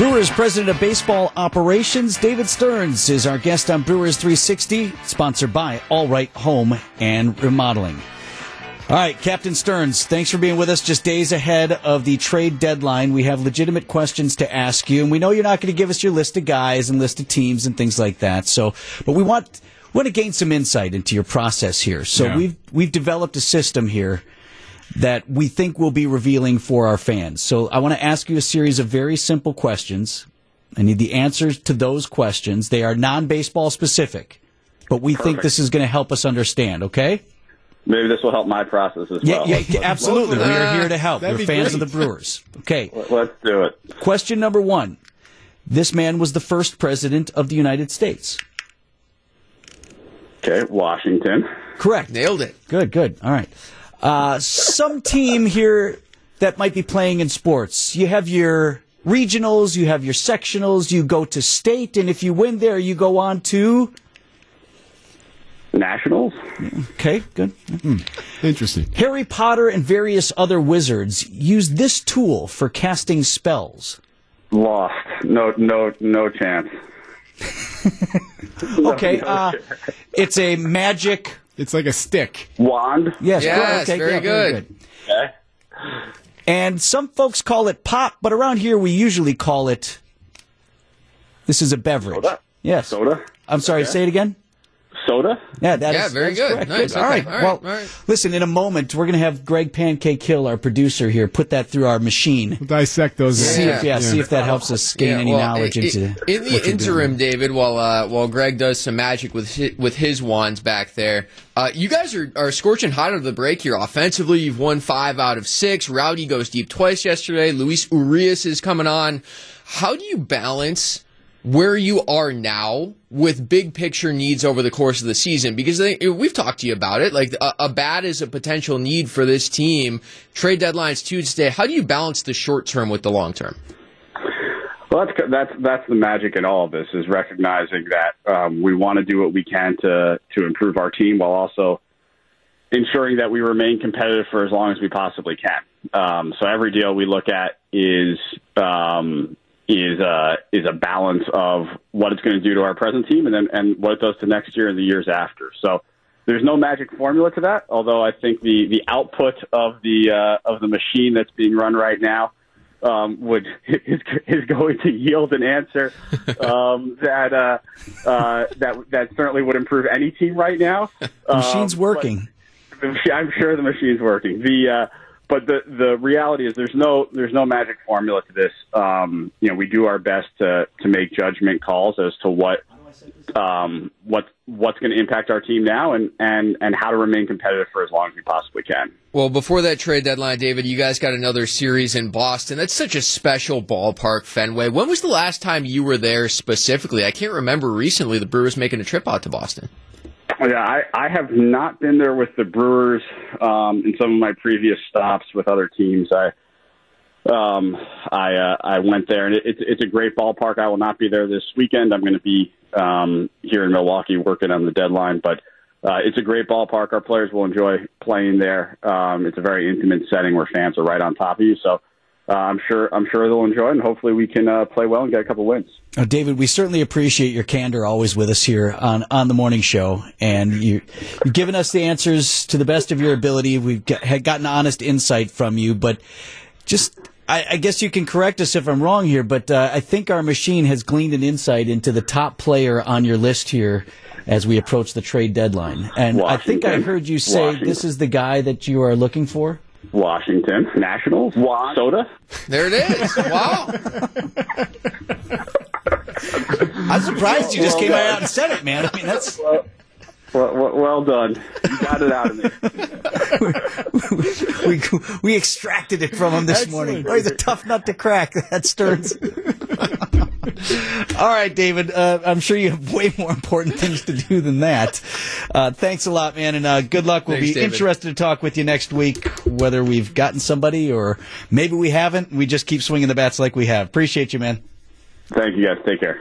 Brewers President of Baseball Operations, David Stearns, is our guest on Brewers 360, sponsored by All Right Home and Remodeling. All right, Captain Stearns, thanks for being with us just days ahead of the trade deadline. We have legitimate questions to ask you, and we know you're not going to give us your list of guys and list of teams and things like that. So, but we want we want to gain some insight into your process here. So Yeah. we've we've developed a system here that we think will be revealing for our fans. So I want to ask you a series of very simple questions. I need the answers to those questions. They are non-baseball specific, but we think this is going to help us understand, okay? Maybe this will help my process as Yeah, well. yeah, Let's- let's- absolutely. We are uh, here to help. That'd We're fans great. of the Brewers. Okay. Let's do it. Question number one. This man was the first president of the United States. Okay, Washington. Correct. Nailed it. Good, good. All right. Uh, some team here that might be playing in sports. You have your regionals, you have your sectionals, you go to state, and if you win there, you go on to. Nationals. Okay, good. Interesting. Harry Potter and various other wizards use this tool for casting spells. Lost. No, no, no chance. Okay, uh, it's a magic. It's like a stick. Wand. Yes, Yes, okay, very yeah, good. Okay. And some folks call it pop, but around here we usually call it. This is a beverage. Soda? Yes. Soda. I'm sorry. Okay. Say it again. Soda. Yeah, that Yeah, is- very good. correct. Nice, All okay. right. All right, Well, all right. listen. In a moment, we're going to have Greg Pancake Hill, our producer here, put that through our machine. We'll dissect those. See if yeah, Yeah. see if that helps us gain any well, knowledge i- i- into in what the you're doing. interim, David, while uh, while Greg does some magic with his, with his wands back there, uh, you guys are, are scorching hot out of the break here. Offensively, you've won five out of six. Rowdy goes deep twice yesterday. Luis Urias is coming on. How do you balance? Where you are now with big picture needs over the course of the season, because they, we've talked to you about it. Like a, a is a potential need for this team. Trade deadlines Tuesday. How do you balance the short term with the long term? Well, that's that's that's the magic in all of this is recognizing that um, we want to do what we can to to improve our team while also ensuring that we remain competitive for as long as we possibly can. Um, so every deal we look at is um, is uh, is a balance of what it's going to do to our present team and then and what it does to next year and the years after. So there's no magic formula to that. Although I think the the output of the uh, of the machine that's being run right now um, would is is going to yield an answer um, that uh, uh, that that certainly would improve any team right now. The machine's Um, working. I'm sure the machine's working. The uh, but the the reality is there's no there's no magic formula to this. Um, you know, we do our best to to make judgment calls as to what um, what what's going to impact our team now and and and how to remain competitive for as long as we possibly can. Well, before that trade deadline, David, you guys got another series in Boston. That's such a special ballpark, Fenway. When was the last time you were there specifically? I can't remember recently the Brewers making a trip out to Boston. Yeah, I, I have not been there with the Brewers um, in some of my previous stops with other teams. I um, I uh, I went there, and it, it's it's a great ballpark. I will not be there this weekend. I'm going to be um, here in Milwaukee working on the deadline, but uh, it's a great ballpark. Our players will enjoy playing there. Um, it's a very intimate setting where fans are right on top of you. So uh, I'm sure I'm sure they'll enjoy it, and hopefully we can uh, play well and get a couple wins. Uh, David, we certainly appreciate your candor always with us here on, on the morning show. And you, you've given us the answers to the best of your ability. We've got, had gotten honest insight from you, but just, I, I guess you can correct us if I'm wrong here, but uh, I think our machine has gleaned an insight into the top player on your list here as we approach the trade deadline. And I think I heard you say Washington. this is the guy that you are looking for. Washington Nationals, soda. There it is. Wow. I'm surprised you just came out and said it, man. I mean, that's. Well, well, well done. You got it out of me. we we extracted it from him this morning. Oh, he's a tough nut to crack. That Stearns. All right, David. Uh, I'm sure you have way more important things to do than that. Uh, thanks a lot, man, and uh, good luck. We'll Thanks, be David. interested to talk with you next week, whether we've gotten somebody or maybe we haven't. We just keep swinging the bats like we have. Appreciate you, man. Thank you guys. Take care.